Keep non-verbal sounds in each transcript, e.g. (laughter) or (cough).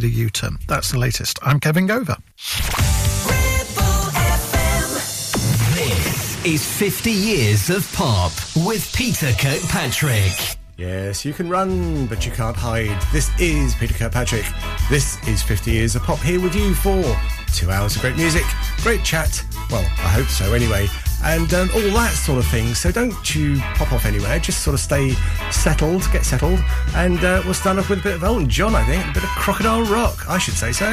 made a U-turn. That's the latest. I'm Kevin Gover. This is 50 Years of Pop with Peter Kirkpatrick. Yes, you can run, but you can't hide. This is Peter Kirkpatrick. This is 50 Years of Pop here with you for two hours of great music, great chat. Well, I hope so anyway. And um, all that sort of thing. So don't you pop off anywhere. Just sort of stay settled, get settled. And uh, we'll start off with a bit of Elton John, I think. A bit of Crocodile Rock, I should say so.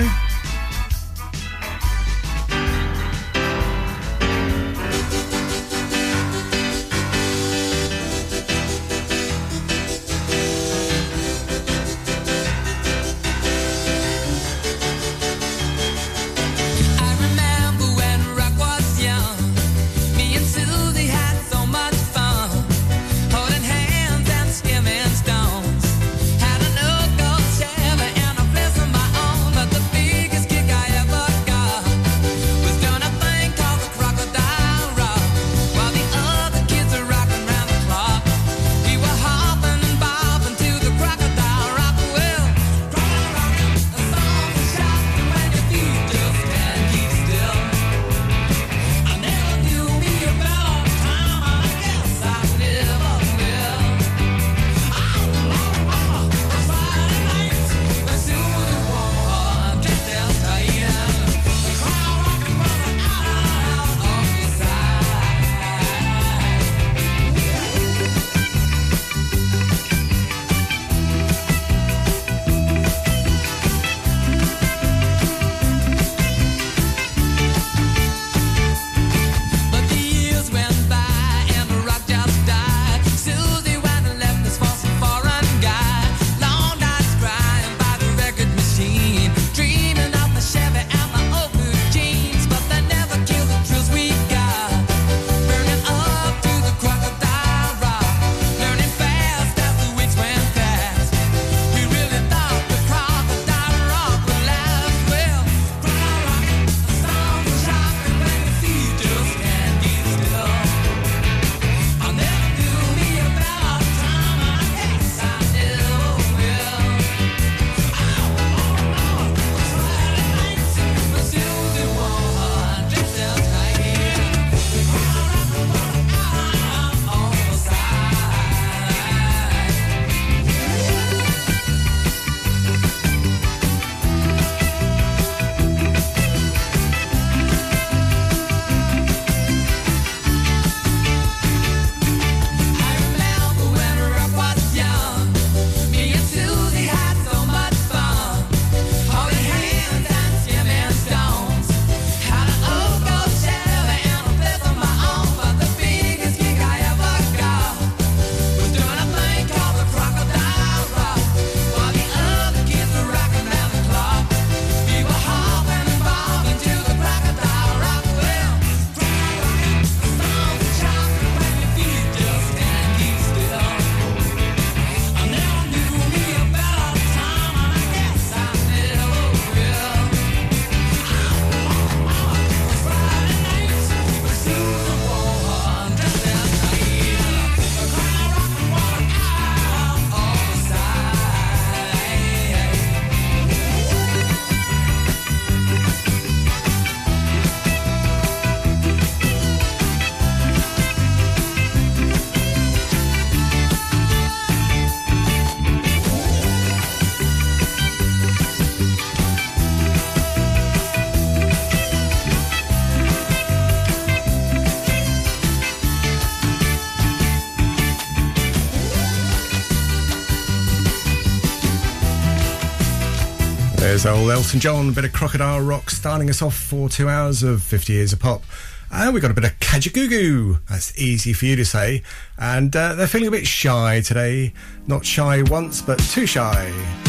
There's old Elton John, a bit of Crocodile Rock, starting us off for two hours of 50 years of pop. And we got a bit of Kajagoogoo. That's easy for you to say. And uh, they're feeling a bit shy today. Not shy once, but too shy.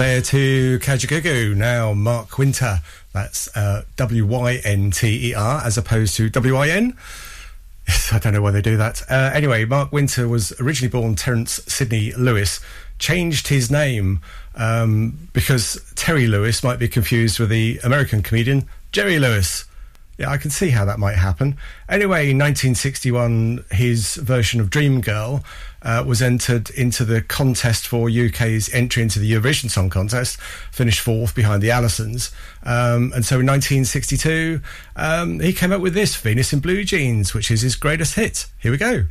There to Kajagoogoo. Now, Mark Wynter, that's uh, W Y N T E R as opposed to W I N. (laughs) I don't know why they do that. Uh, anyway, Mark Wynter was originally born Terence Sidney Lewis, changed his name um, because Terry Lewis might be confused with the American comedian Jerry Lewis. Yeah, I can see how that might happen. Anyway, in 1961, his version of Dream Girl uh, was entered into the contest for UK's entry into the Eurovision Song Contest, finished fourth behind the Allisons. Um, and so in 1962, um, he came up with this, Venus in Blue Jeans, which is his greatest hit. Here we go.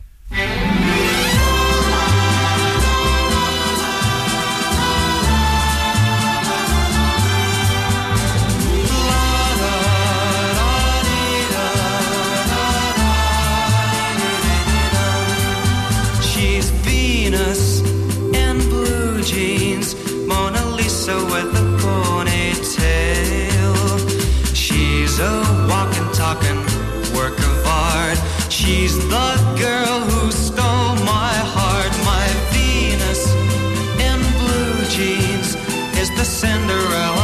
Cinderella.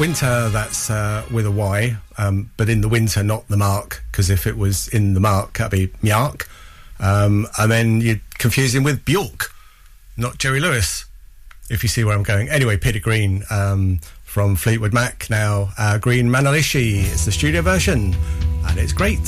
Winter, that's uh, with a Y, um, but in the winter, not the mark, because if it was in the mark, that'd be Mjark. Um, and then you confuse him with Bjork, not Jerry Lewis, if you see where I'm going. Anyway, Peter Green um, from Fleetwood Mac now. Uh, Green Manalishi is the studio version, and it's great.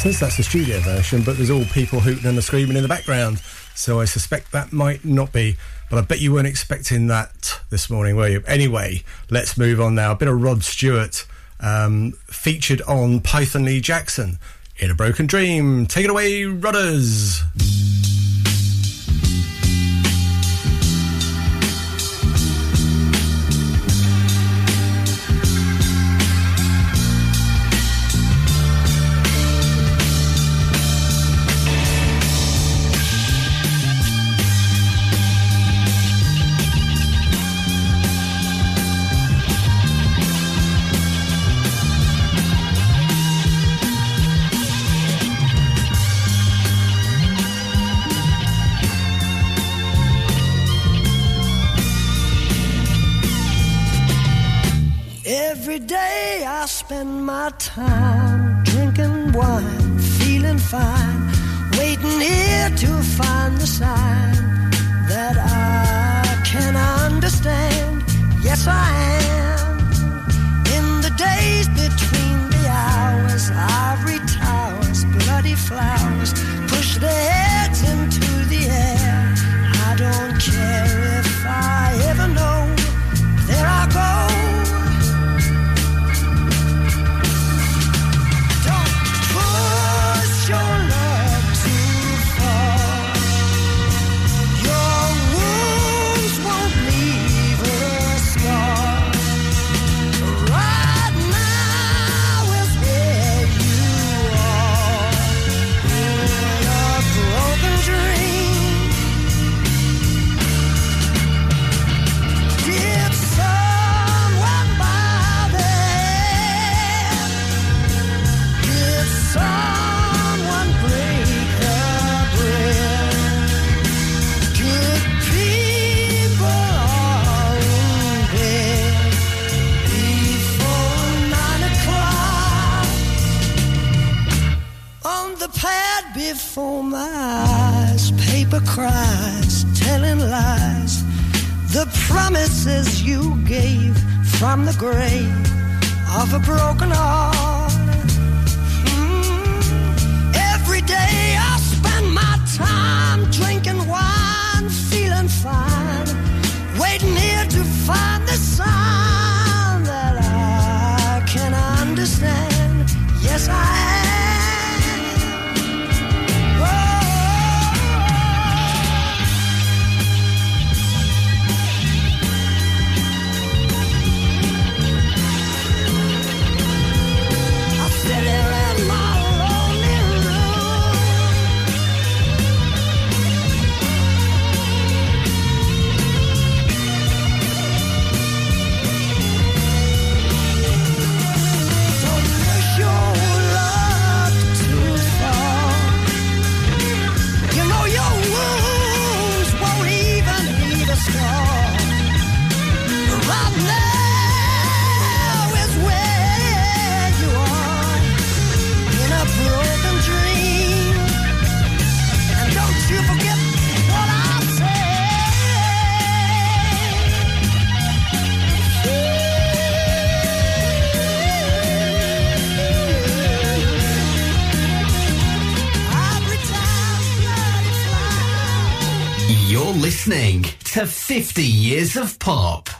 Says that's the studio version, but there's all people hooting and screaming in the background. So I suspect that might not be. But I bet you weren't expecting that this morning, were you? Anyway, let's move on now. A bit of Rod Stewart um, featured on Python Lee Jackson in a Broken Dream. Take it away, Rudders. My time drinking wine, feeling fine, waiting here to find the sign that I can understand. Yes, I am. In the days between the hours, ivory towers, bloody flowers push their heads into the air. I don't care if I ever know. There I go. My eyes, paper cries, telling lies. The promises you gave from the grave of a broken heart. Mm. Every day I spend my time drinking wine, feeling fine, waiting here to find the sign that I can understand. Yes, I am. Listening to 50 Years of Pop.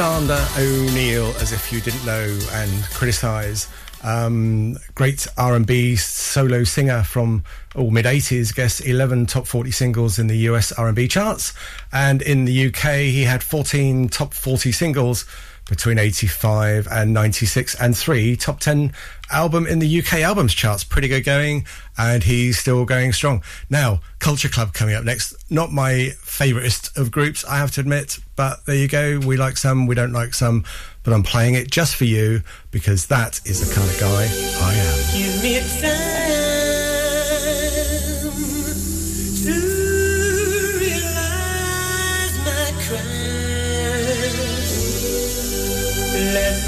Alexander O'Neal, as if you didn't know, and criticise. Um, great R&B solo singer from oh, mid 80s, guess 11 top 40 singles in the US R&B charts, and in the UK he had 14 top 40 singles between 85 and 96 and three top 10 album in the UK albums charts. Pretty good going, and he's still going strong. Now, Culture Club coming up next. Not my favouriteest of groups, I have to admit, but there you go. We like some, we don't like some, but I'm playing it just for you because that is the kind of guy I am.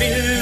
feel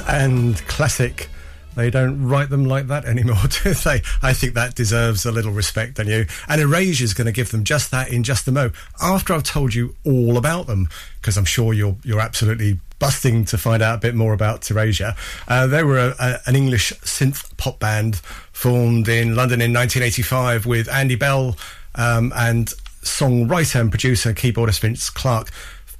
And classic. They don't write them like that anymore, (laughs) do they? I think that deserves a little respect, don't you? And Erasure is going to give them just that in just a mo. After I've told you all about them, because I'm sure you're you're absolutely busting to find out a bit more about Erasure. Uh, they were a, a, an English synth pop band formed in London in 1985 with Andy Bell um, and songwriter and producer keyboardist Vince Clarke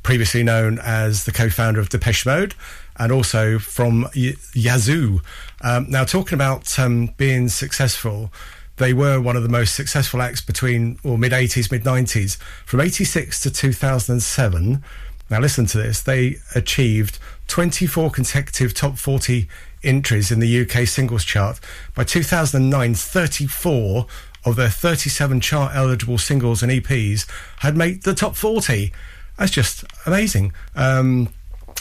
previously known as the co-founder of Depeche Mode, and also from y- Yazoo. Um, now, talking about um, being successful, they were one of the most successful acts between or mid 80s, mid 90s, from 86 to 2007. Now, listen to this. They achieved 24 consecutive top 40 entries in the UK singles chart. By 2009, 34 of their 37 chart eligible singles and EPs had made the top 40. That's just amazing. Um,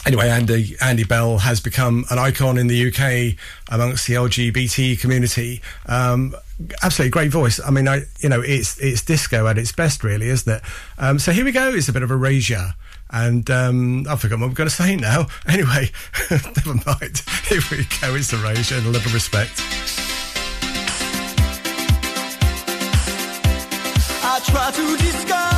anyway, Andy Andy Bell has become an icon in the UK amongst the LGBT community. Um, absolutely great voice. I mean, I you know it's it's disco at its best, really, isn't it? Um, so here we go. It's a bit of erasure. And um, I forgot what I'm going to say now. (laughs) Anyway, (laughs) never mind. (laughs) Here we go. It's erasure and a little respect. I try to discover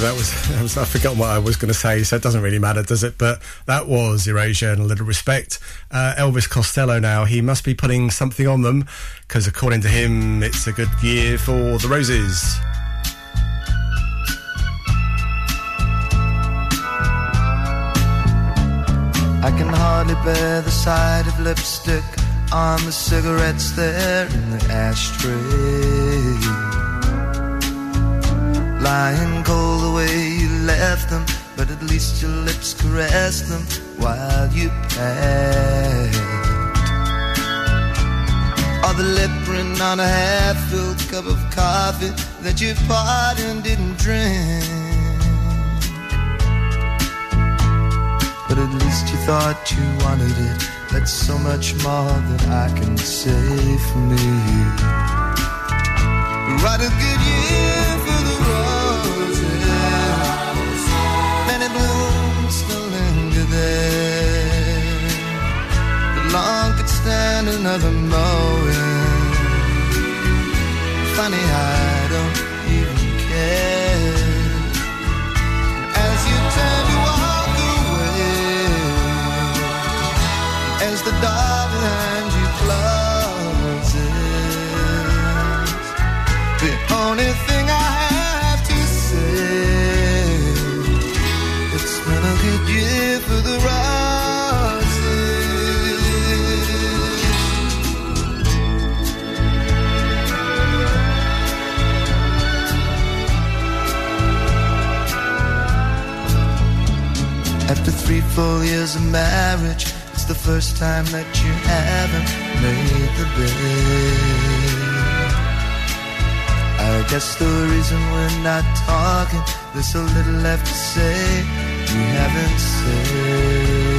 That was, (laughs) that was I forgot what I was going to say, so it doesn't really matter, does it? But that was Erasure and a little respect. Uh, Elvis Costello now, he must be putting something on them because according to him, it's a good year for the Roses. I can hardly bear the sight of lipstick on the cigarettes there in the ashtray lying cold the way you left them, but at least your lips caressed them while you passed. Or the lip print on a half-filled cup of coffee that you poured and didn't drink. But at least you thought you wanted it. That's so much more than I can say for me. What a good year stand another moment. Funny, I don't even care. As you turn to walk away, as the door behind you closes, the only thing Full years of marriage, it's the first time that you haven't made the bed. I guess the reason we're not talking, there's so little left to say you haven't said.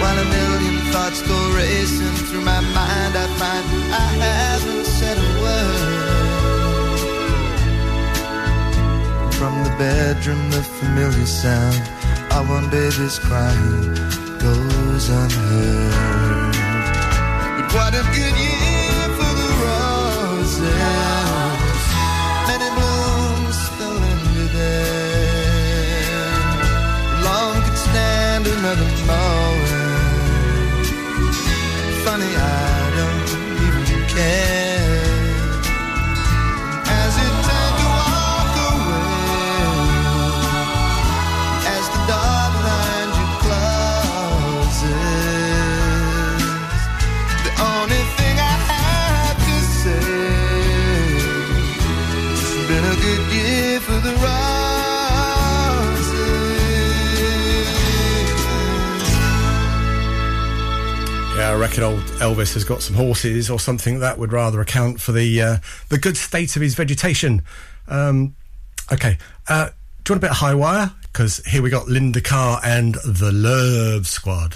While a million thoughts go racing through my mind, I find I haven't said a From the bedroom, the familiar sound of one baby's crying goes unheard. But what a good year for the roses. Many blooms fell there. Long could stand another. Funny, I don't even care. Reckon old Elvis has got some horses or something that would rather account for the uh, the good state of his vegetation. Um, okay, uh, do you want a bit of high wire? Because here we got Linda Carr and the Love Squad.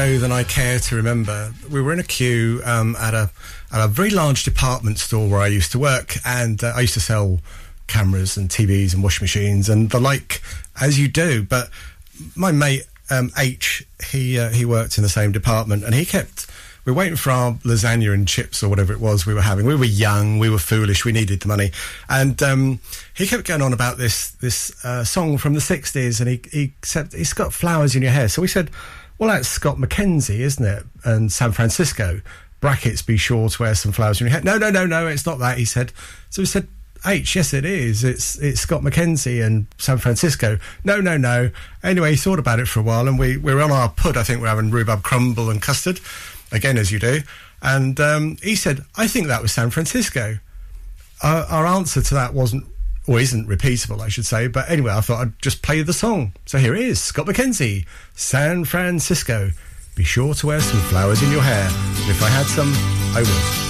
Ago than I care to remember, we were in a queue um, at a at a very large department store where I used to work, and uh, I used to sell cameras and TVs and washing machines and the like, as you do. But my mate um, H, he uh, he worked in the same department, and he kept. We were waiting for our lasagna and chips or whatever it was we were having. We were young, we were foolish, we needed the money, and um, he kept going on about this this uh, song from the '60s, and he he said it's got flowers in your hair. So we said, well, that's Scott McKenzie, isn't it? And San Francisco brackets. Be sure to wear some flowers in your hair. No, no, no, no, it's not that. He said. So he said. H, yes, it is. It's it's Scott McKenzie and San Francisco. No, no, no. Anyway, he thought about it for a while, and we we were on our pud. I think we're having rhubarb crumble and custard, again as you do. And um, he said, I think that was San Francisco. Our, our answer to that wasn't or isn't repeatable, I should say. But anyway, I thought I'd just play the song. So here it is Scott McKenzie, San Francisco. Be sure to wear some flowers in your hair. If I had some, I would.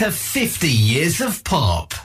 To 50 Years of Pop.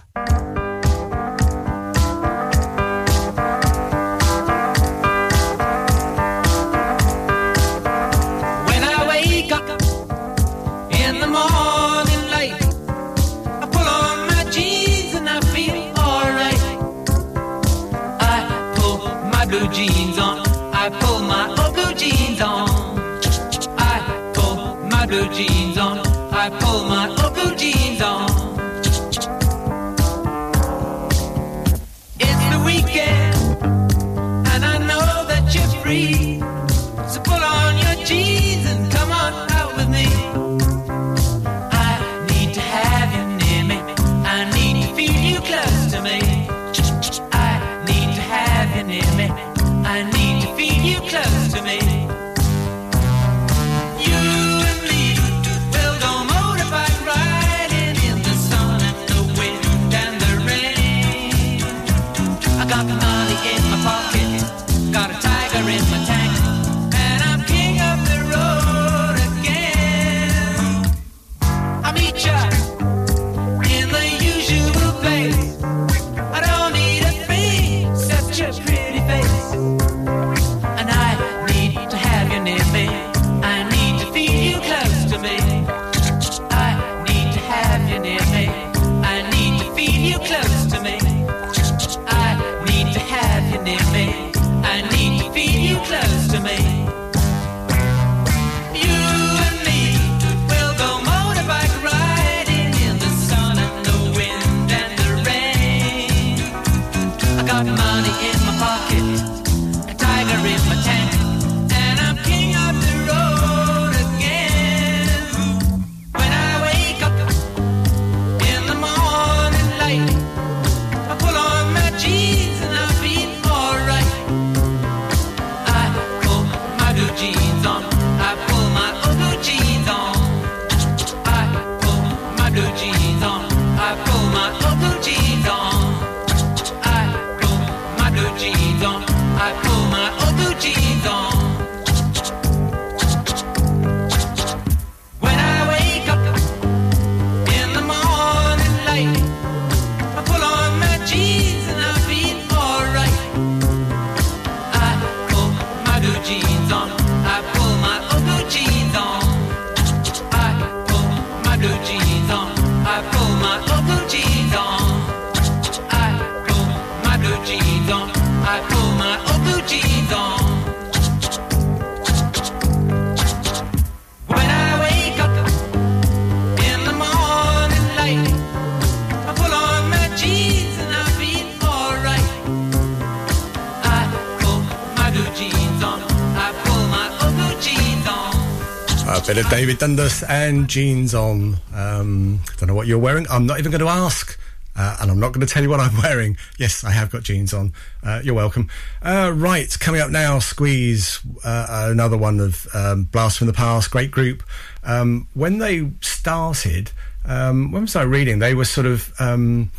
David Dundas and jeans on. Um, don't know what you're wearing. I'm not even going to ask. Uh, and I'm not going to tell you what I'm (laughs) wearing. Yes, I have got jeans on. Uh, you're welcome. Uh, right, coming up now, Squeeze, uh, another one of um, Blast from the Past, great group. Um, when they started, um, when was I reading? They were sort of um,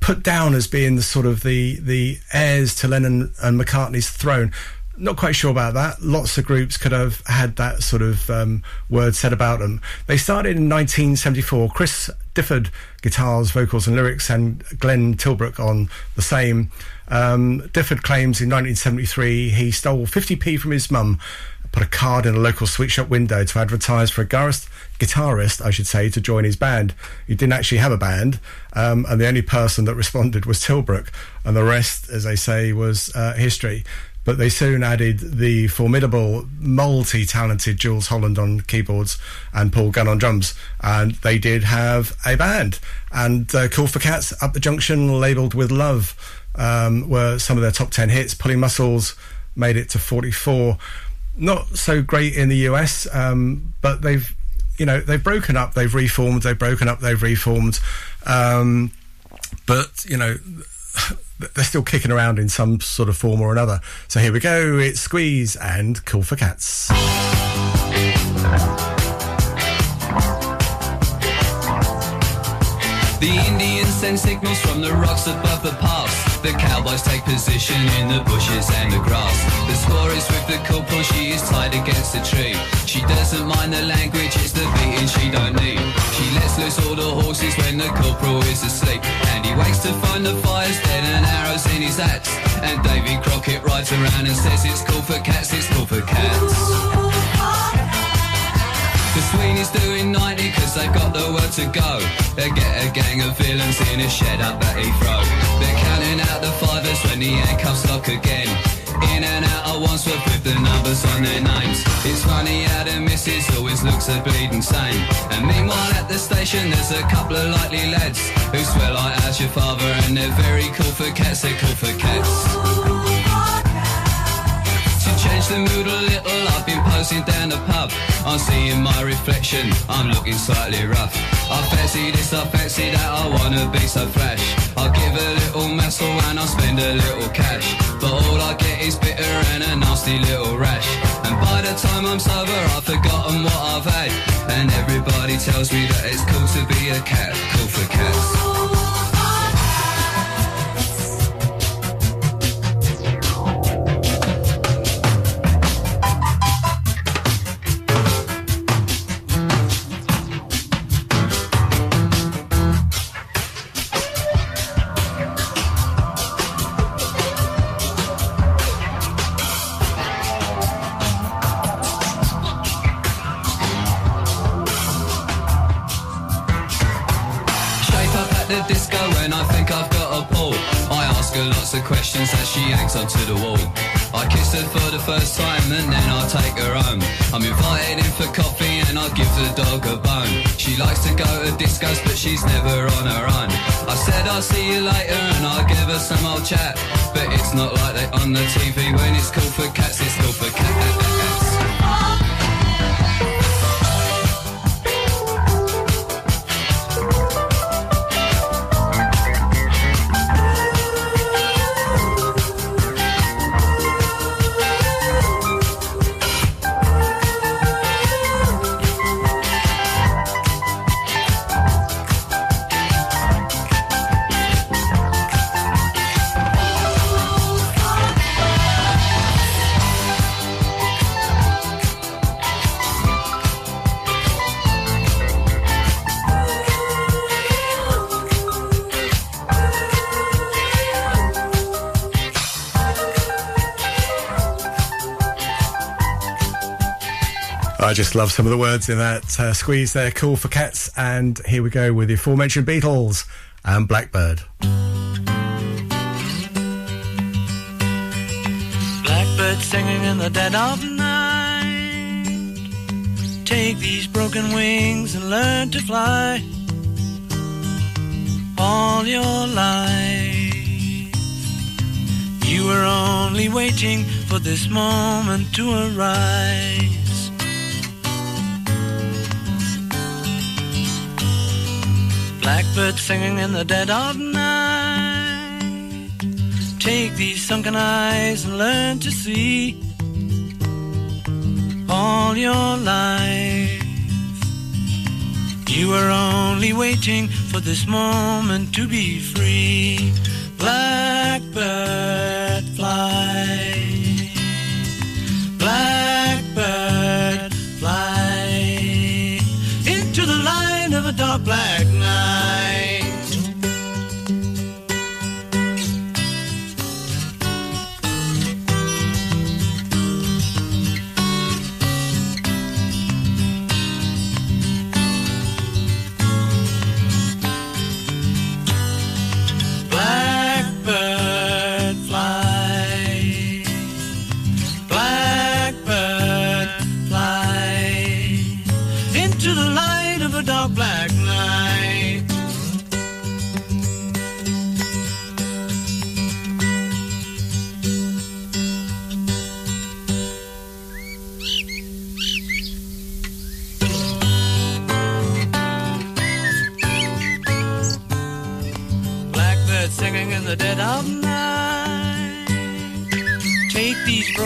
put down as being the sort of the the heirs to Lennon and McCartney's throne. Not quite sure about that. Lots of groups could have had that sort of um, word said about them. They started in 1974. Chris Difford, guitars, vocals, and lyrics, and Glenn Tilbrook on the same. Um, Difford claims in 1973 he stole 50p from his mum, put a card in a local sweet shop window to advertise for a guitarist, guitarist, I should say, to join his band. He didn't actually have a band, um, and the only person that responded was Tilbrook, and the rest, as they say, was uh, history. But they soon added the formidable, multi-talented Jools Holland on keyboards and Paul Gunn on drums, and they did have a band. And uh, Cool for Cats, Up the Junction, labelled with love, um, were some of their top ten hits. Pulling Muscles made it to 44 not so great in the US, um, but they've you know they've broken up, they've reformed, they've broken up, they've reformed, um, but you know they're still kicking around in some sort of form or another. So here we go. It's Squeeze and Cool for Cats. The Indians send signals from the rocks above the pass. The cowboys take position in the bushes and the grass. The score is with the corporal, she is tied against a tree. She doesn't mind the language, it's the beating she don't need. She lets loose all the horses when the corporal is asleep. And he wakes to find the fire's dead and arrows in his axe. And Davy Crockett rides around and says it's cool for cats, it's cool for cats. The Sweeney's doing 90 cause they've got word to go. They get a gang of villains in a shed up at Heathrow. The fivers when the handcuffs lock again. In and out of Wandsworth with the numbers on their names. It's funny how the missus always looks a bleeding same. And meanwhile at the station there's a couple of likely lads who swear like as your father and they're very cool for cats, they're cool for cats. Change the mood a little, I've been posing down the pub. I'm seeing my reflection, I'm looking slightly rough. I fancy this, I fancy that, I wanna be so flash. I'll give a little muscle and I'll spend a little cash. But all I get is bitter and a nasty little rash. And by the time I'm sober, I've forgotten what I've had. And everybody tells me that it's cool to be a cat, cool for cats. Of questions as she hangs onto the wall. I kiss her for the first time and then I take her home. I'm invited in for coffee and I give the dog a bone. She likes to go to discos but she's never on her own. I said I'll see you later and I'll give her some old chat. But it's not like they on the TV when it's cool for cats, it's cool for cats. I just love some of the words in that uh, squeeze there. Cool for cats. And here we go with the aforementioned Beatles and Blackbird. Blackbird singing in the dead of night. Take these broken wings and learn to fly. All your life, you were only waiting for this moment to arise. Blackbird singing in the dead of night. Take these sunken eyes and learn to see all your life. You were only waiting for this moment to be free. Blackbird fly. Blackbird fly into the light of a dark black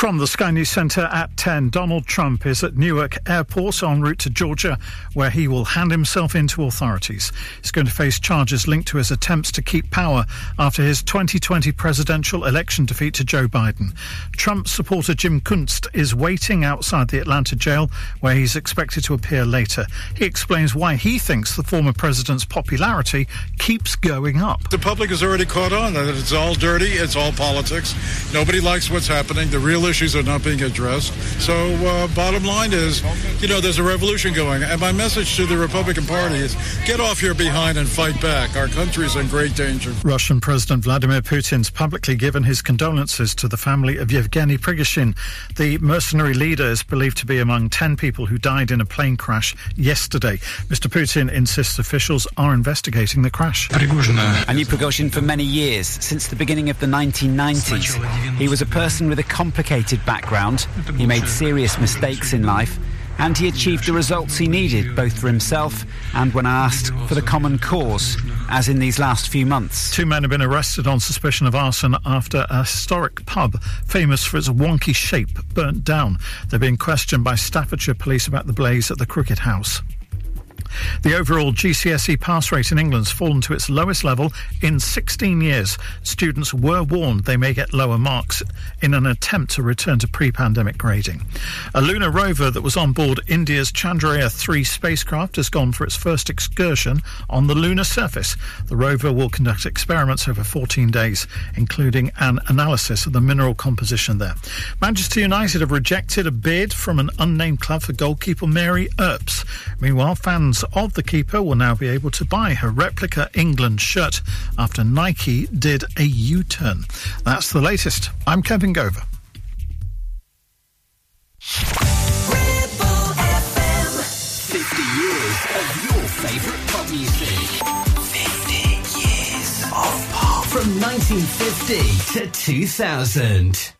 From the Sky News Centre at 10, Donald Trump is at Newark Airport en route to Georgia, where he will hand himself in to authorities. He's going to face charges linked to his attempts to keep power after his 2020 presidential election defeat to Joe Biden. Trump supporter Jim Kunst is waiting outside the Atlanta jail, where he's expected to appear later. He explains why he thinks the former president's popularity keeps going up. The public has already caught on that it's all dirty, it's all politics. Nobody likes what's happening. The real issues are not being addressed. So, uh, bottom line is, you know, there's a revolution going. And my message to the Republican Party is get off your behind and fight back. Our country's in great danger. Russian President Vladimir Putin's publicly given his condolences to the family of Yevgeny Prigozhin. The mercenary leader is believed to be among 10 people who died in a plane crash yesterday. Mr. Putin insists officials are investigating the crash. I knew Prigozhin for many years, since the beginning of the 1990s. He was a person with a complicated background. He made serious mistakes in life. And he achieved the results he needed, both for himself and when asked for the common cause, as in these last few months. Two men have been arrested on suspicion of arson after a historic pub, famous for its wonky shape, burnt down. They're being questioned by Staffordshire police about the blaze at the Crooked House. The overall GCSE pass rate in England's fallen to its lowest level in 16 years. Students were warned they may get lower marks in an attempt to return to pre-pandemic grading. A lunar rover that was on board India's Chandrayaan 3 spacecraft has gone for its first excursion on the lunar surface. The rover will conduct experiments over 14 days, including an analysis of the mineral composition there. Manchester United have rejected a bid from an unnamed club for goalkeeper Mary Earps. Meanwhile, fans of the keeper will now be able to buy her replica England shirt after Nike did a U turn. That's the latest. I'm Kevin Gover. Fifty years of your favourite music. Fifty years of from 1950 to 2000.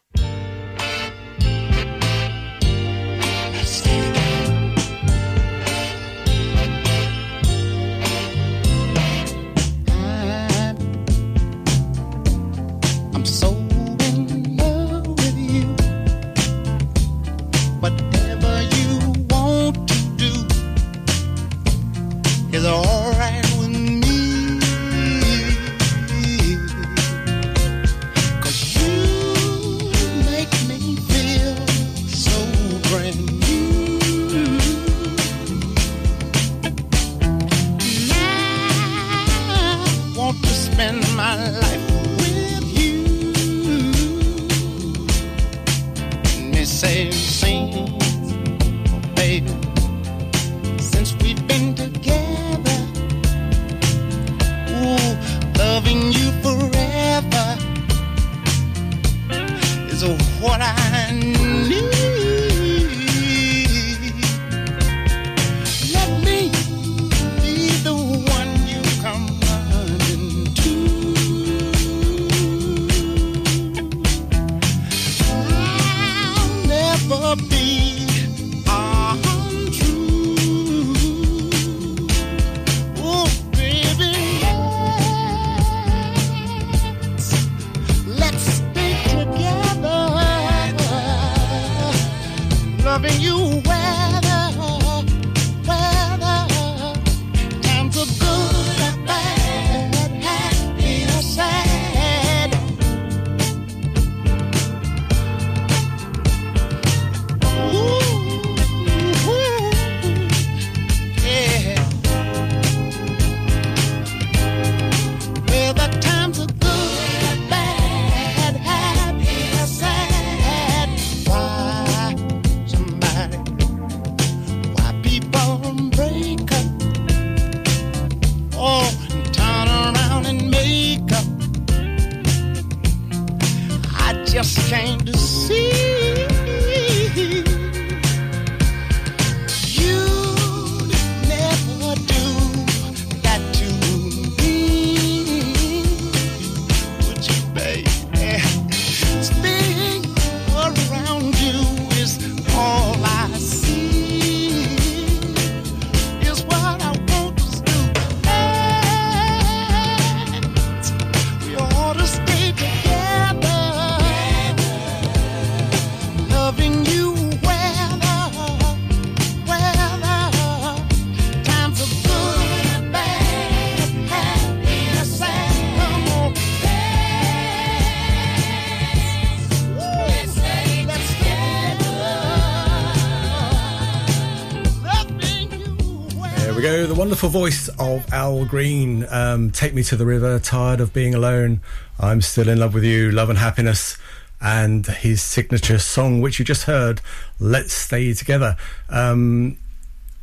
Wonderful voice of Al Green. Um, Take me to the river. Tired of being alone. I'm still in love with you. Love and happiness. And his signature song, which you just heard, "Let's Stay Together." Um,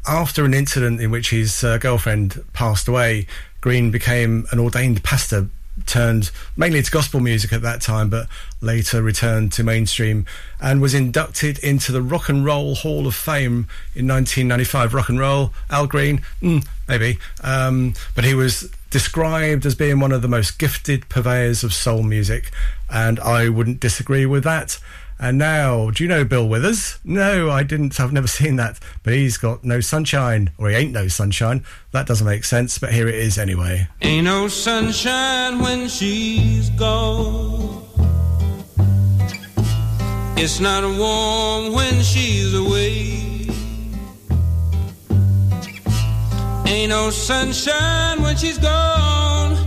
after an incident in which his uh, girlfriend passed away, Green became an ordained pastor. Turned mainly to gospel music at that time, but later returned to mainstream and was inducted into the Rock and Roll Hall of Fame in 1995. Rock and roll, Al Green, mm, maybe, um, but he was described as being one of the most gifted purveyors of soul music, and I wouldn't disagree with that. And now, do you know Bill Withers? No, I didn't. I've never (laughs) seen that. But he's got no sunshine, or he ain't no sunshine. That doesn't make sense, but here it is anyway. Ain't no sunshine when she's gone. It's not warm when she's away. Ain't no sunshine when she's gone.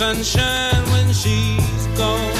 Sunshine when she's gone.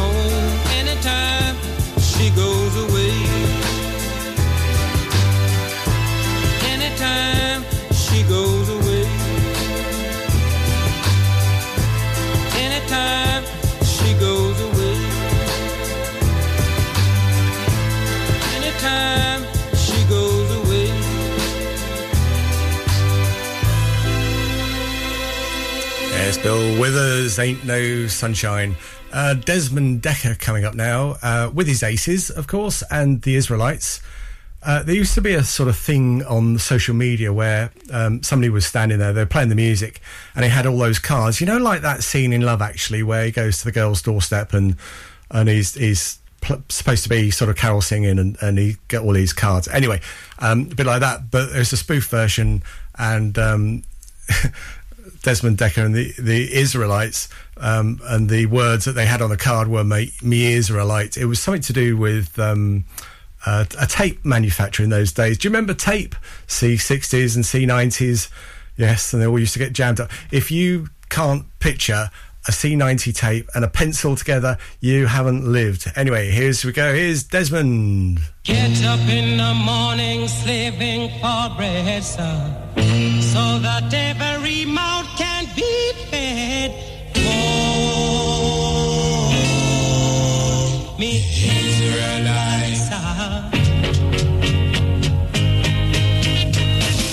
Bill Withers, Ain't No Sunshine. Uh, Desmond Dekker coming up now uh, with his Aces, of course, and the Israelites. Uh, there used to be a sort of thing on social media where um, somebody was standing there, they were playing the music, and he had all those cards. You know, like that scene in Love Actually, where he goes to the girl's doorstep and and he's he's pl- supposed to be sort of carol singing, and, and he get all these cards. Anyway, um, a bit like that, but there's a spoof version, and um, (laughs) Desmond Dekker and the, the Israelites, um, and the words that they had on the card were "Me, me Israelite." It was something to do with um, uh, a tape manufacturer in those days. Do you remember tape? C60s and C90s. Yes, and they all used to get jammed up. If you can't picture a C90 tape and a pencil together, you haven't lived. Anyway, here's we go. Here's Desmond. Get up in the morning, slaving for bread, sir, so that every mouth can be fed. Oh, me Israelites.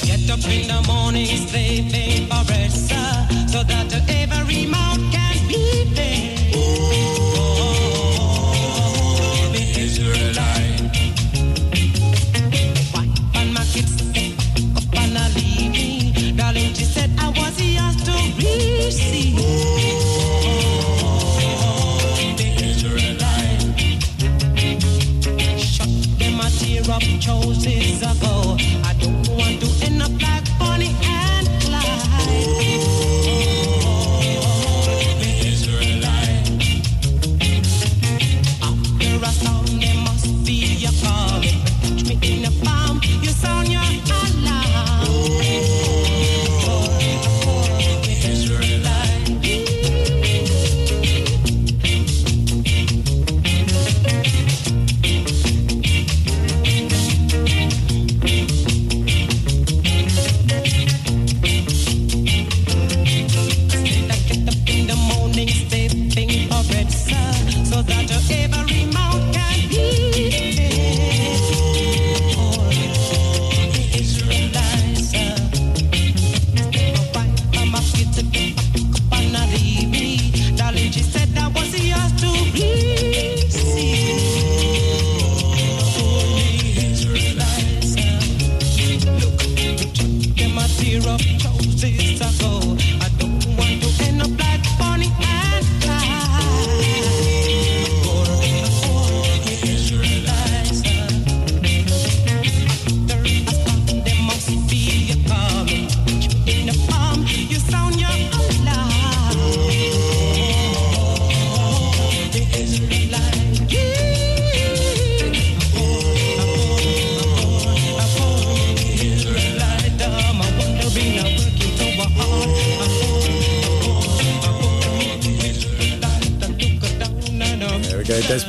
Get up in the morning, slaving for bread, sir, so that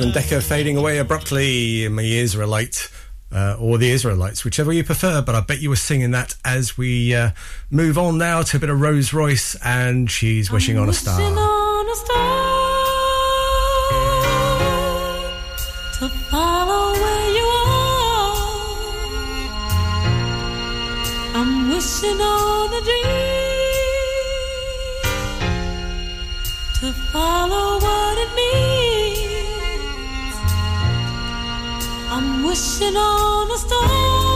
Desmond Dekker fading away abruptly. My ears are alight, uh, or the Israelites, whichever you prefer. But I bet you were singing that as we uh, move on now to a bit of Rose Royce, and she's wishing I'm on a star. On a star to follow where you are. I'm wishing on a dream to follow what it means. wishing on a star.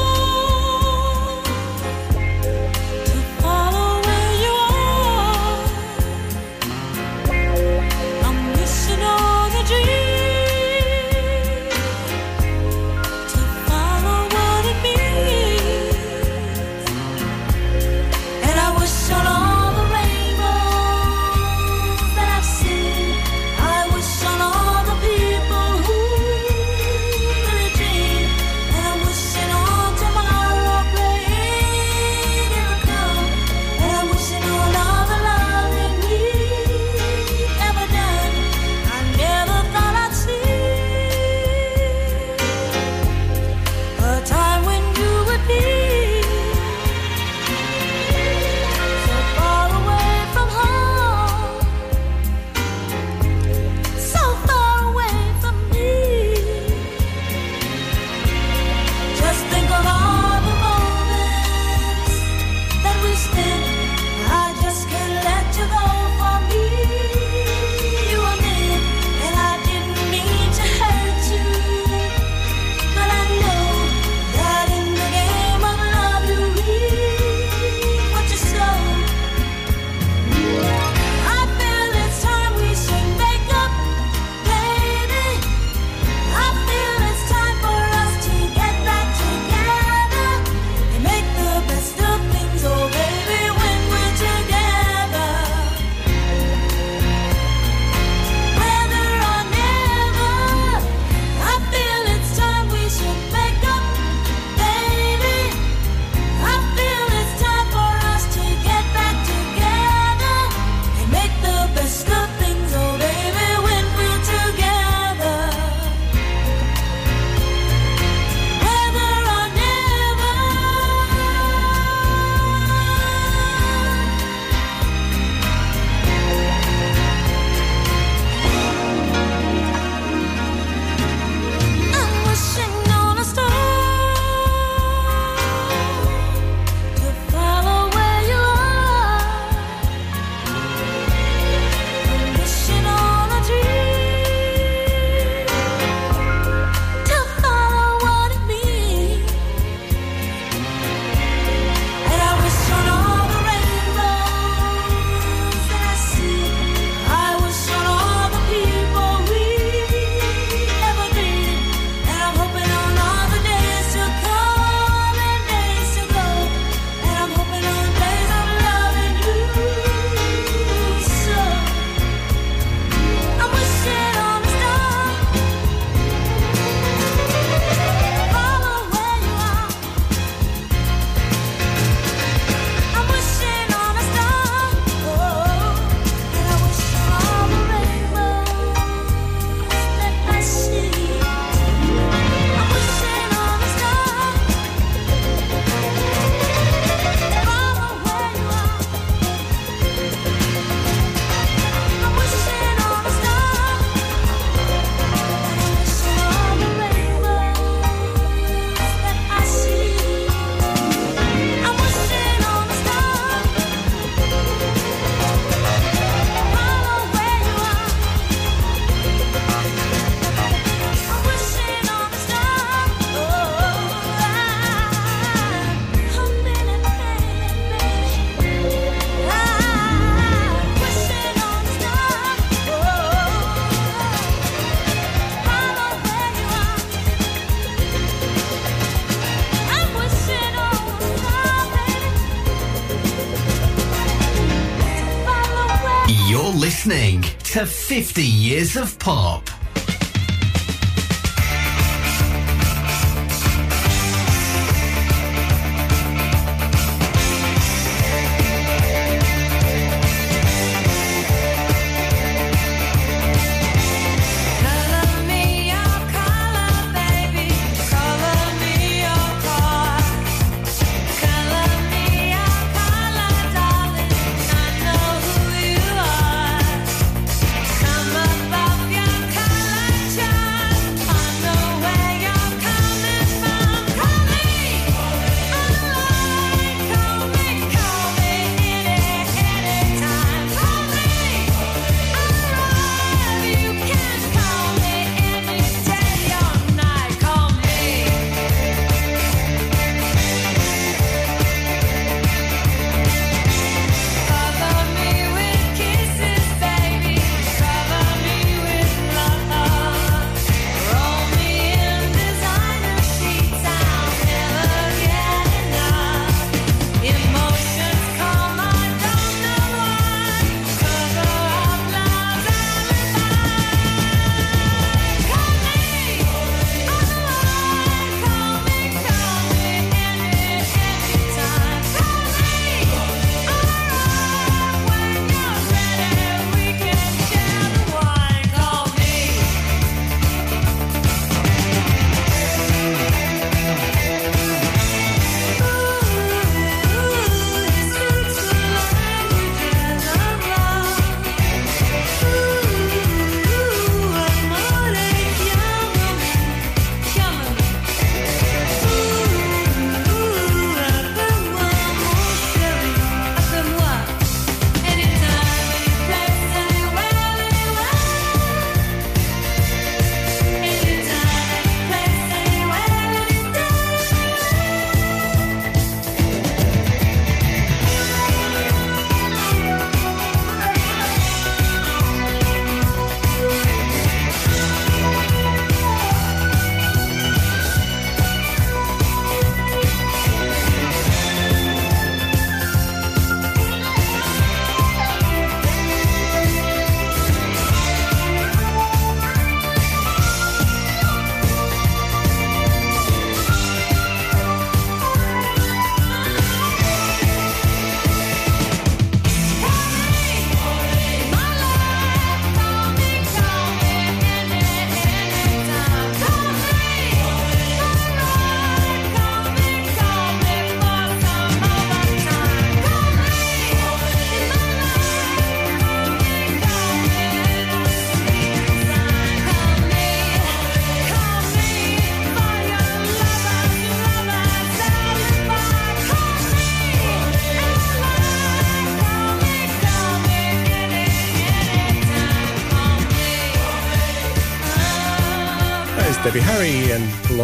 to 50 years of pop.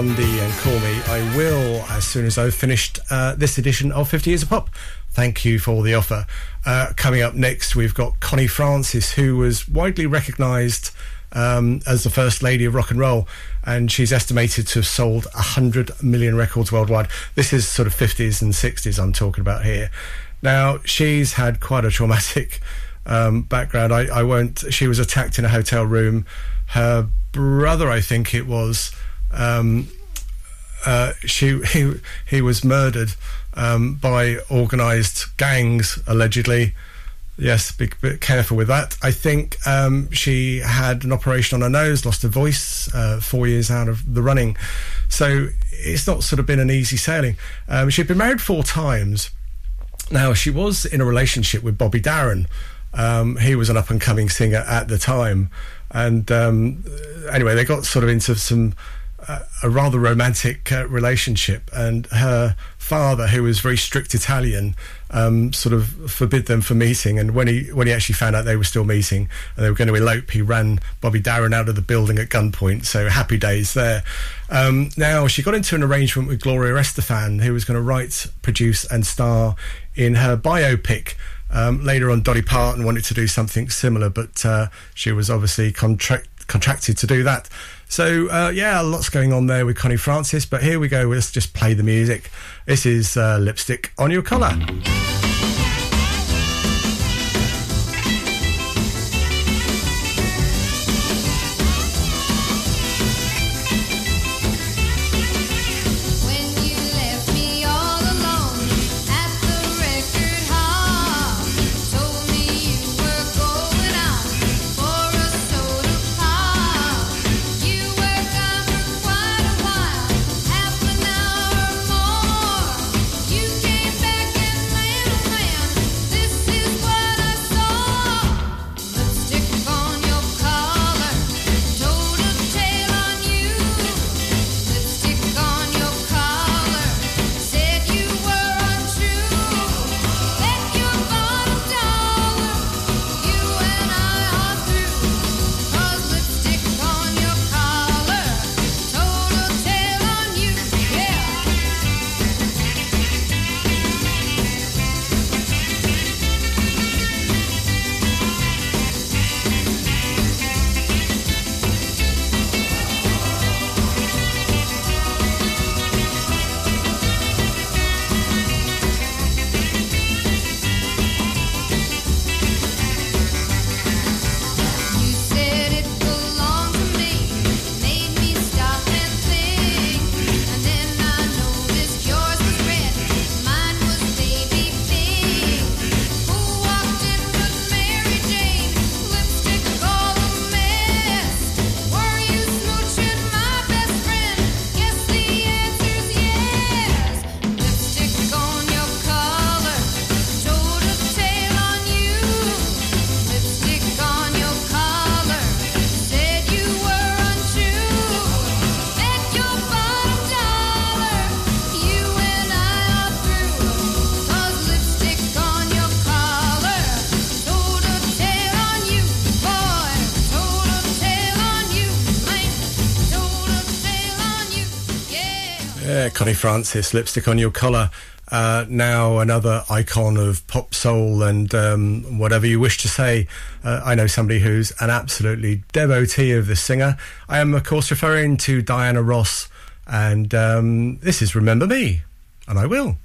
Blondie and Call Me I Will as soon as I've finished uh, this edition of 50 Years of Pop. Thank you for the offer. Uh, coming up next, we've got Connie Francis, who was widely recognised um, as the first lady of rock and roll, and she's estimated to have sold 100 million records worldwide. This is sort of 50s and 60s I'm talking about here. Now, she's had quite a traumatic um, background. I, I won't. She was attacked in a hotel room. Her brother, I think it was, um, uh, she (laughs) he he was murdered um, by organised gangs allegedly. Yes, be, be careful with that. I think um, she had an operation on her nose, lost her voice, uh, four years out of the running. So it's not sort of been an easy sailing. Um, she'd been married four times. Now she was in a relationship with Bobby Darin. Um, he was an up and coming singer at the time, and um, anyway, they got sort of into some a rather romantic uh, relationship. And her father, who was very strict Italian, um, sort of forbid them from meeting. And when he when he actually found out they were still meeting and they were going to elope, he ran Bobby Darin out of the building at gunpoint. So happy days there. Um, now she got into an arrangement with Gloria Estefan, who was going to write, produce, and star in her biopic. Um, later on, Dolly Parton wanted to do something similar, but uh, she was obviously contract- contracted to do that. So, uh, yeah, lots going on there with Connie Francis, but here we go. Let's just play the music. This is uh, Lipstick on Your Collar. Yeah. Connie Francis, lipstick on your collar. Uh, now another icon of pop soul and um, whatever you wish to say. Uh, I know somebody who's an absolutely devotee of this singer. I am, of course, referring to Diana Ross, and um, this is "Remember Me," and I will.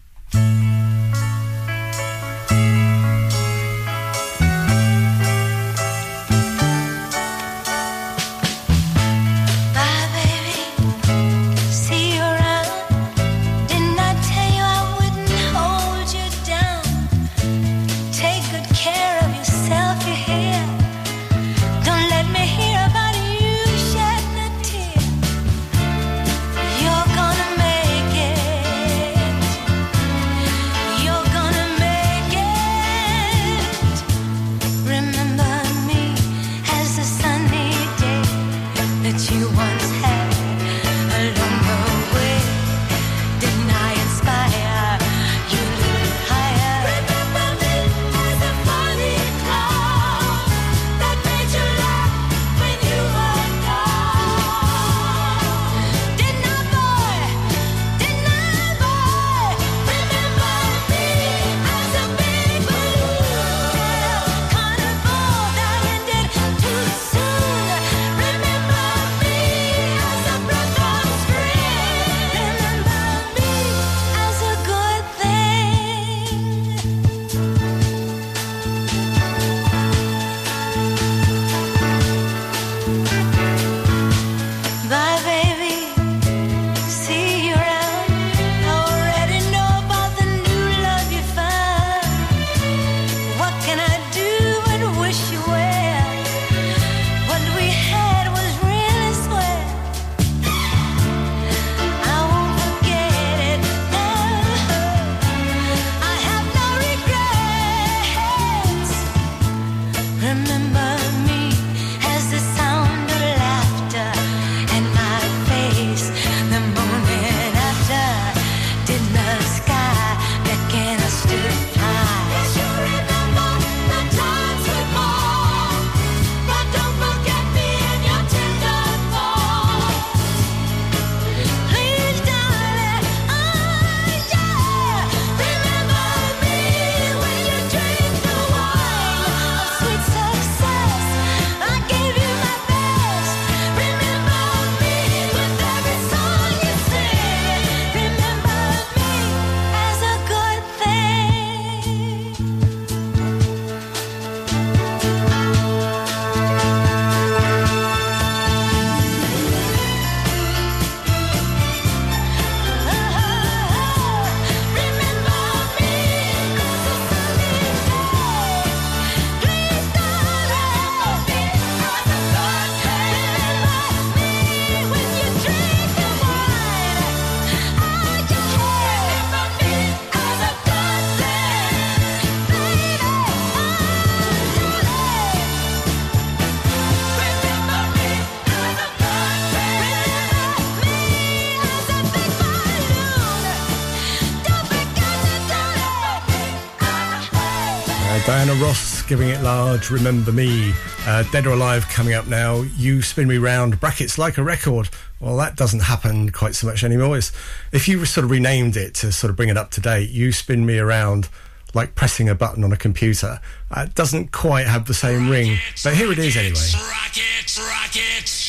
Large, Remember Me, uh, Dead or Alive coming up now, You Spin Me Round, Brackets Like a Record. Well, that doesn't happen quite so much anymore. It's, if you sort of renamed it to sort of bring it up to date, You Spin Me Around, like pressing a button on a computer, uh, it doesn't quite have the same rockets, ring. But here it is anyway. Rockets, rockets.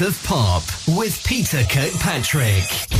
Of Pop with Peter Kirkpatrick.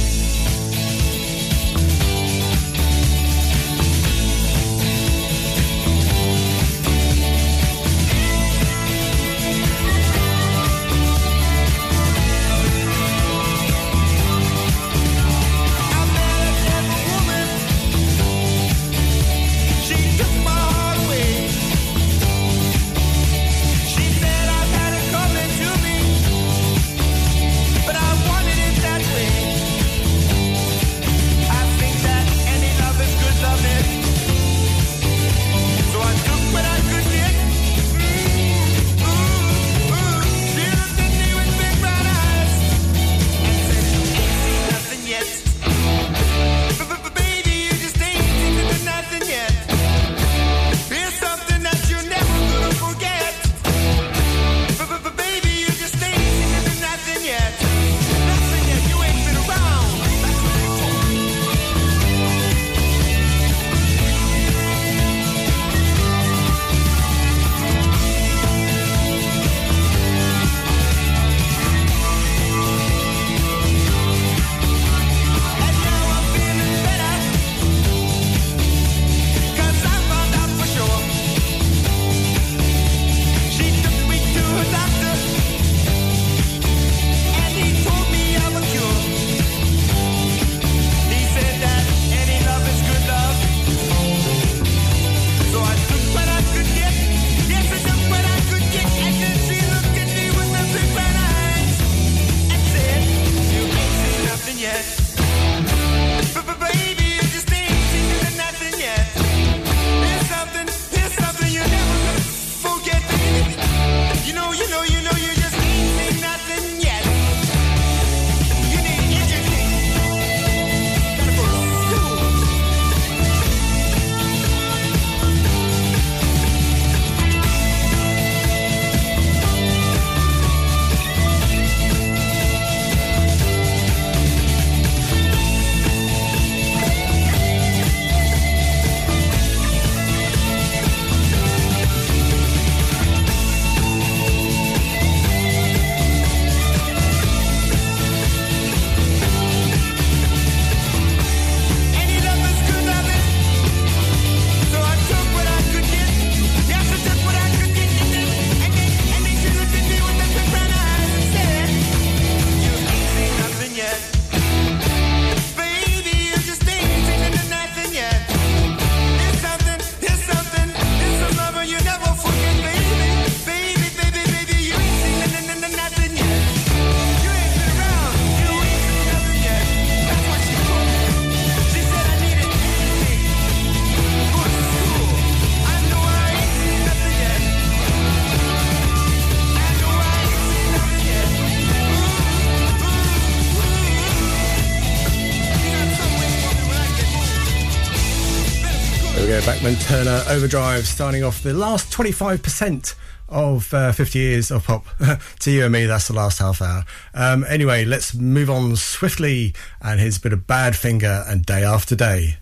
Overdrive, starting off the last 25% of uh, 50 years of pop. (laughs) to you and me, that's the last half hour. Um, anyway, let's move on swiftly, and here's a bit of Badfinger and Day After Day.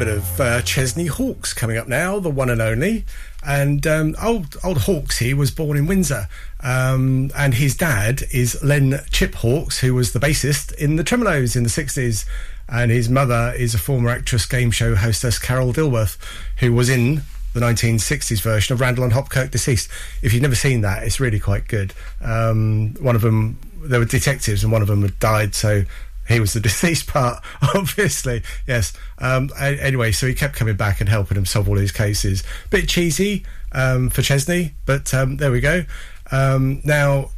Bit of uh, Chesney Hawkes coming up now, the one and only. And um, old old Hawkes, he was born in Windsor, um, and his dad is Len Chip Hawkes, who was the bassist in the Tremeloes in the sixties, and his mother is a former actress, game show hostess Carol Dilworth, who was in the 1960s version of Randall and Hopkirk Deceased. If you've never seen that, it's really quite good. Um, one of them, there were detectives, and one of them had died, so he was the (laughs) deceased part, obviously. Yes. Um, anyway, so he kept coming back and helping him solve all his cases. Bit cheesy um, for Chesney, but um, there we go. Um, now,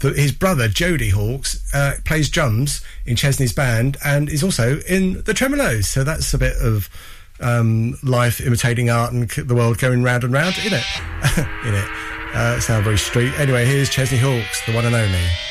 the, his brother Jodi Hawkes uh, plays drums in Chesney's band and is also in the Tremeloes. So that's a bit of um, life imitating art and the world going round and round in it. (laughs) in it. Uh, sound very street. Anyway, here's Chesney Hawkes, the one and only.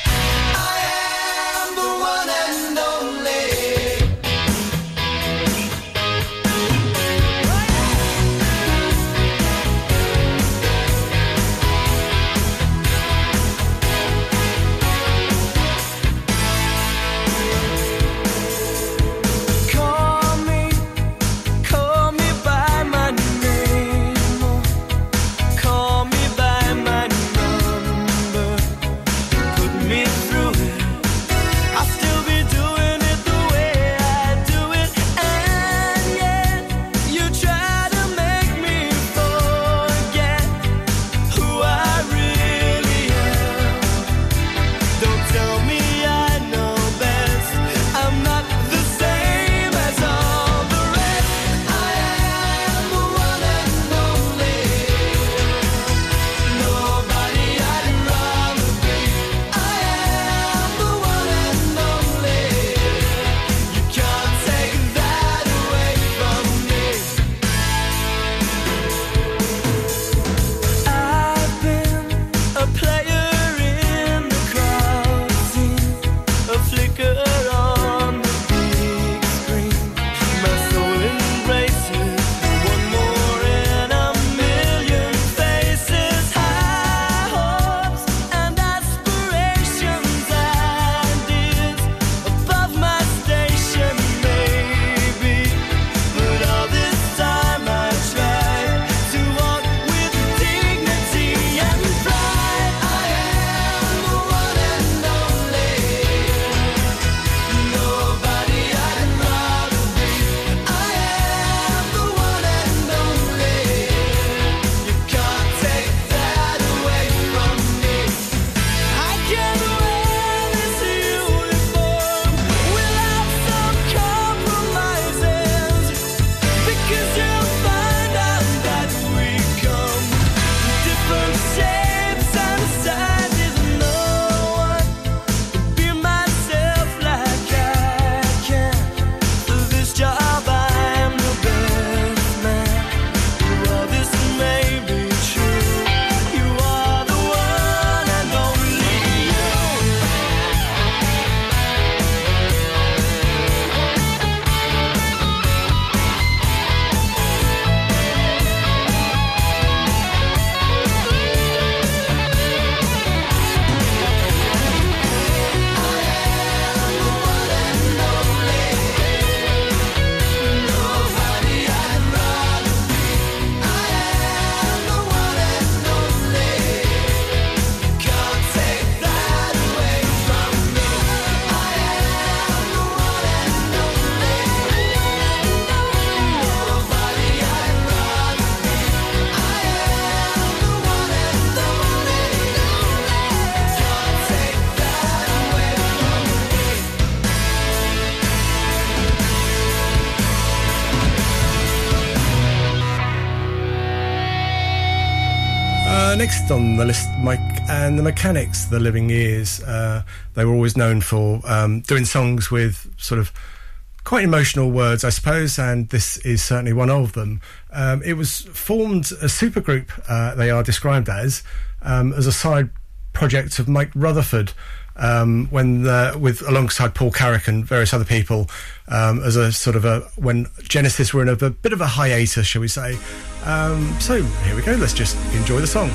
on the list. Mike and the Mechanics, the Living Years, uh, they were always known for um, doing songs with sort of quite emotional words, I suppose, and this is certainly one of them. Um, it was formed a supergroup. Uh, they are described as um, as a side project of Mike Rutherford. Um, when the, with alongside Paul Carrack and various other people um, as a sort of a when Genesis were in a, a bit of a hiatus, shall we say? Um, so here we go. Let's just enjoy the song.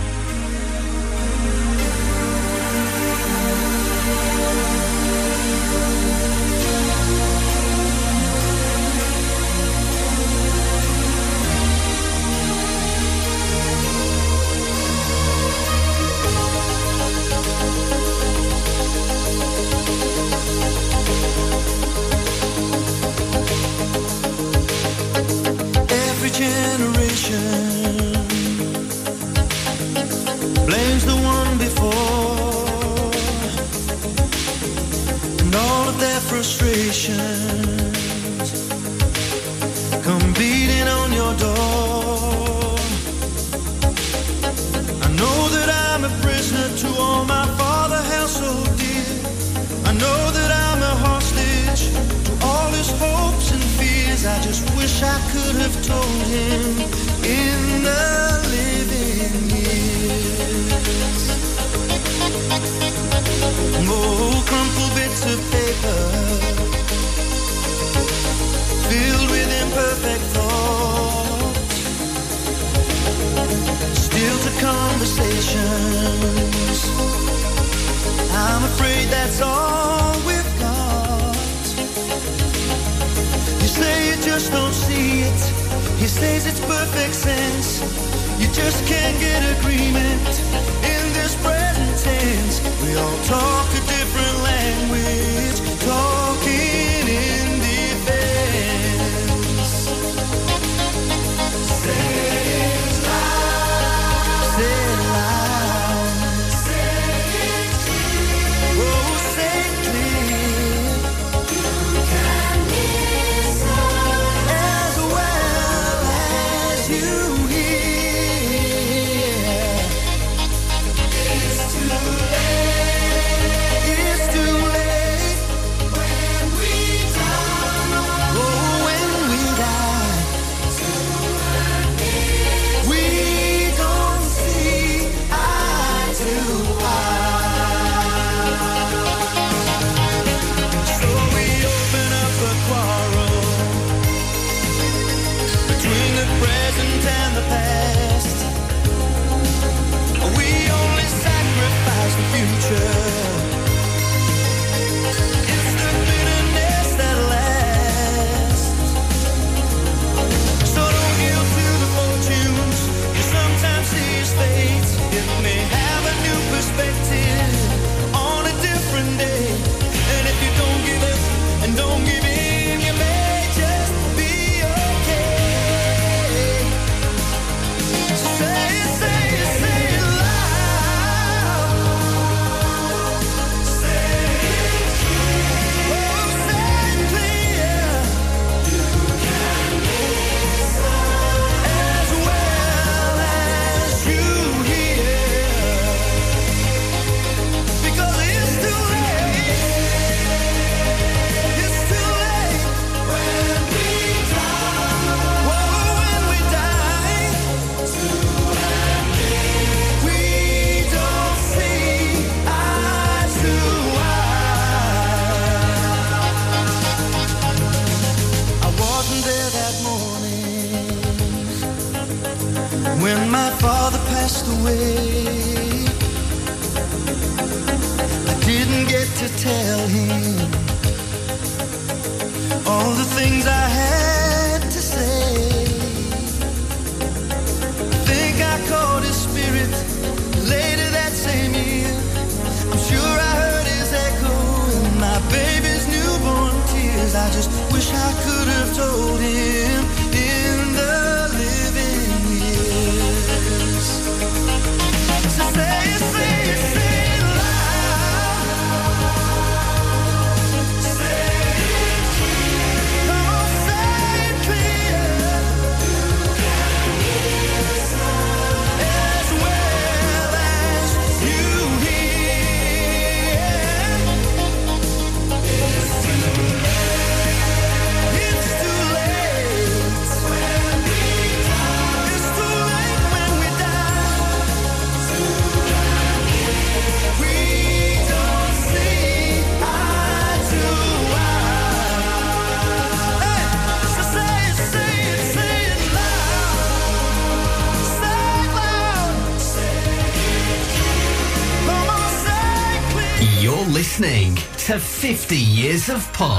50 years of pod.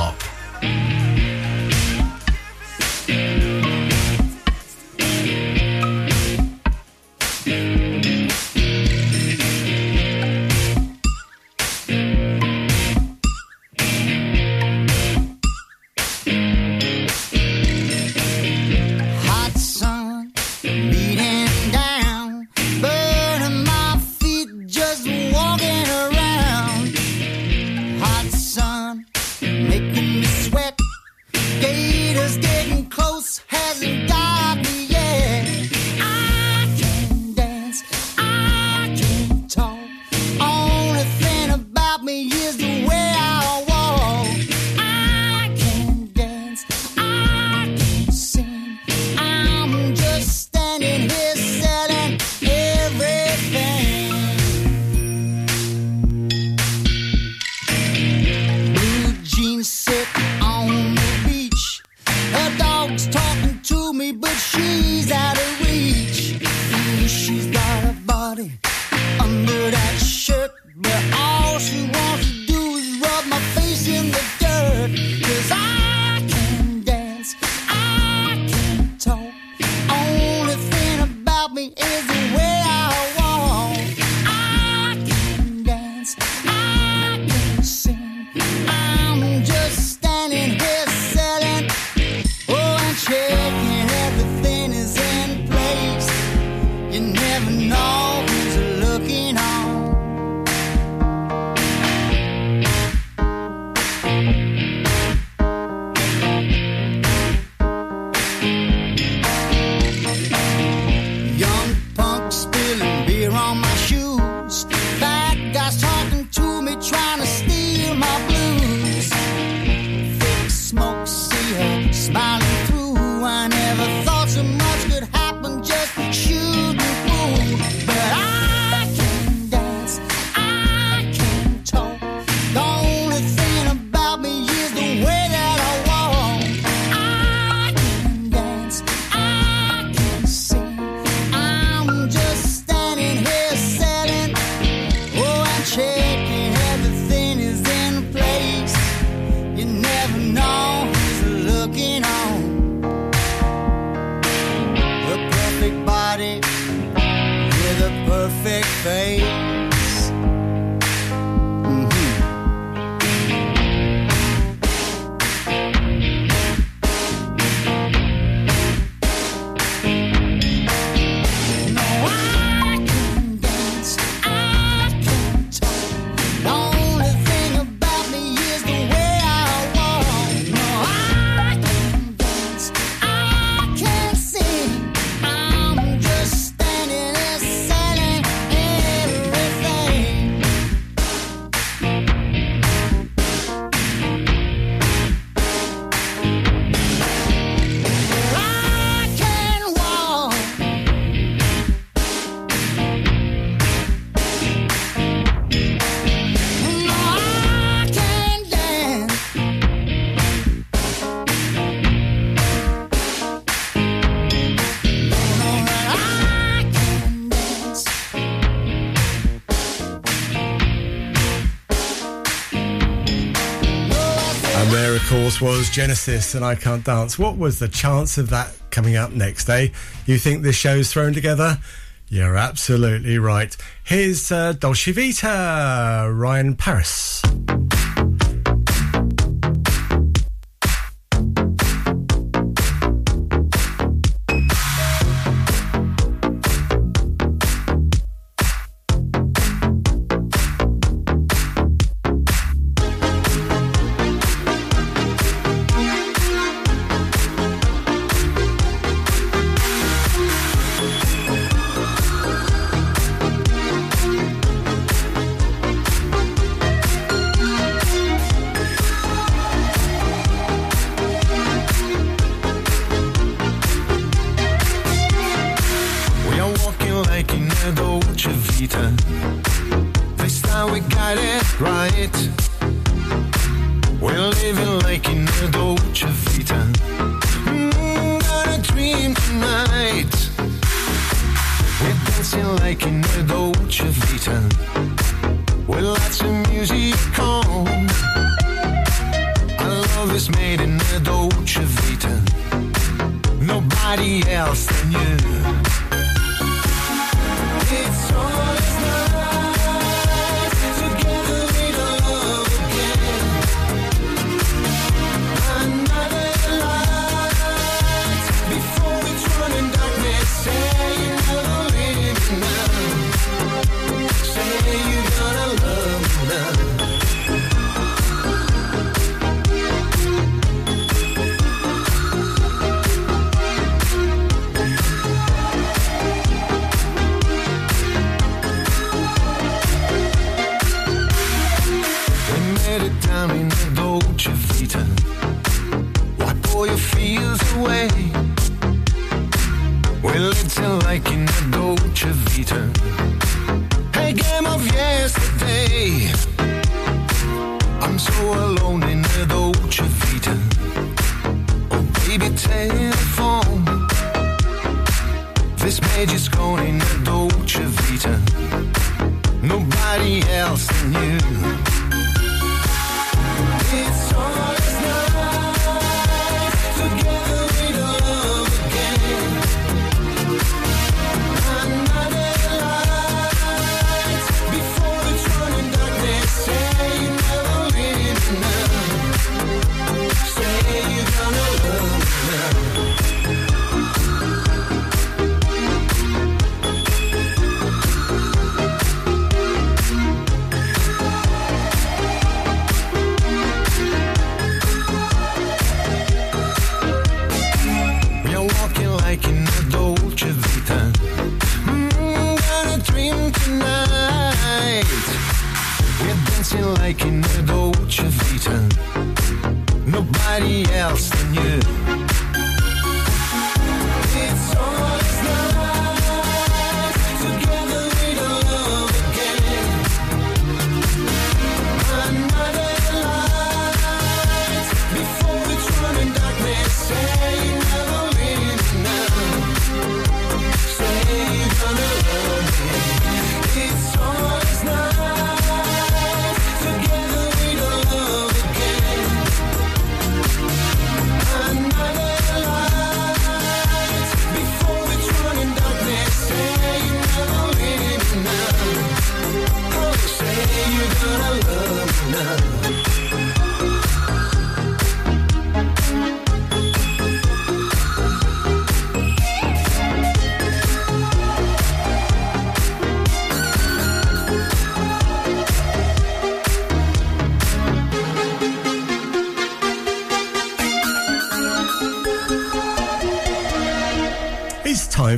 was Genesis and I Can't Dance. What was the chance of that coming up next day? Eh? You think this show's thrown together? You're absolutely right. Here's uh, Dolce Vita, Ryan Paris.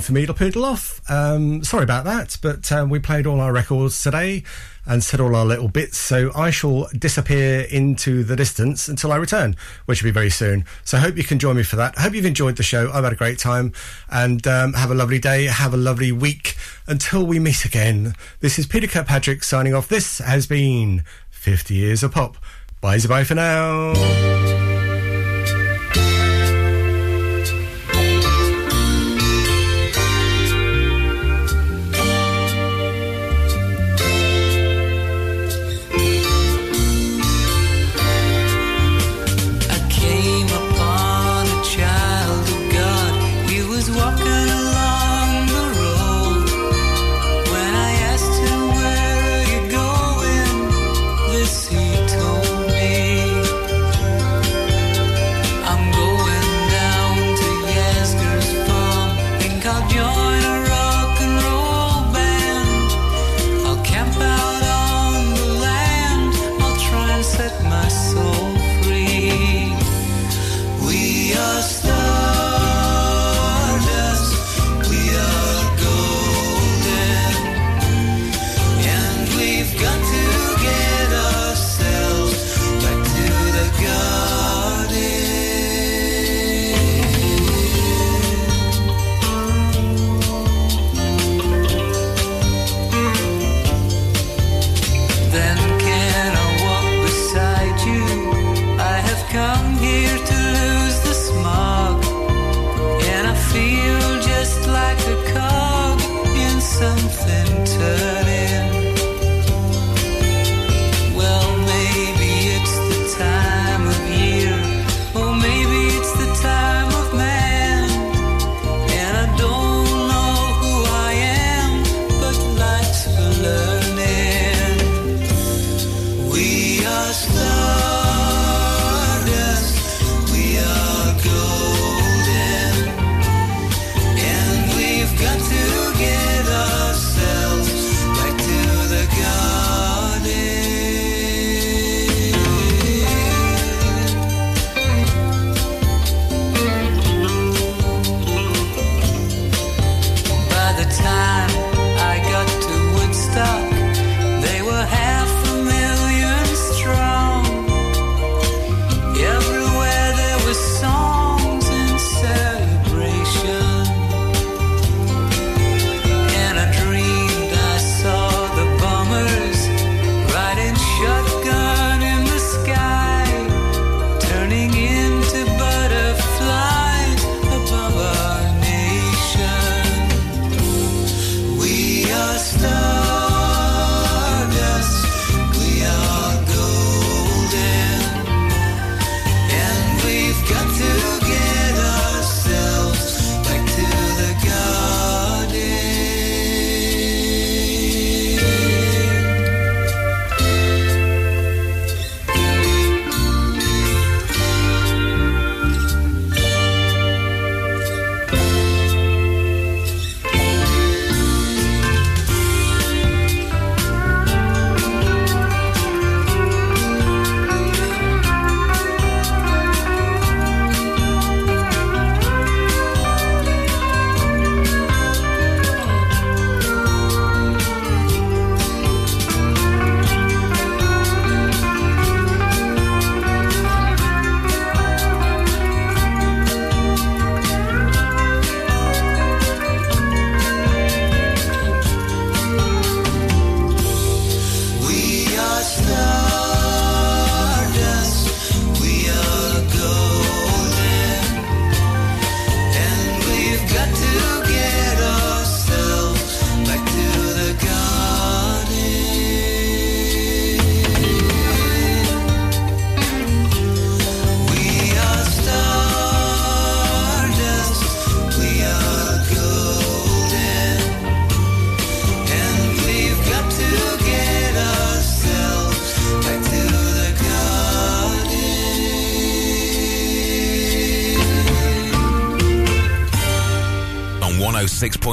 for me to poodle off. Um, sorry about that, but um, we played all our records today and said all our little bits. So I shall disappear into the distance until I return, which will be very soon. So I hope you can join me for that. I hope you've enjoyed the show. I've had a great time and um, have a lovely day. Have a lovely week until we meet again. This is Peter Kirkpatrick signing off. This has been 50 Years of Pop. Bye bye for now.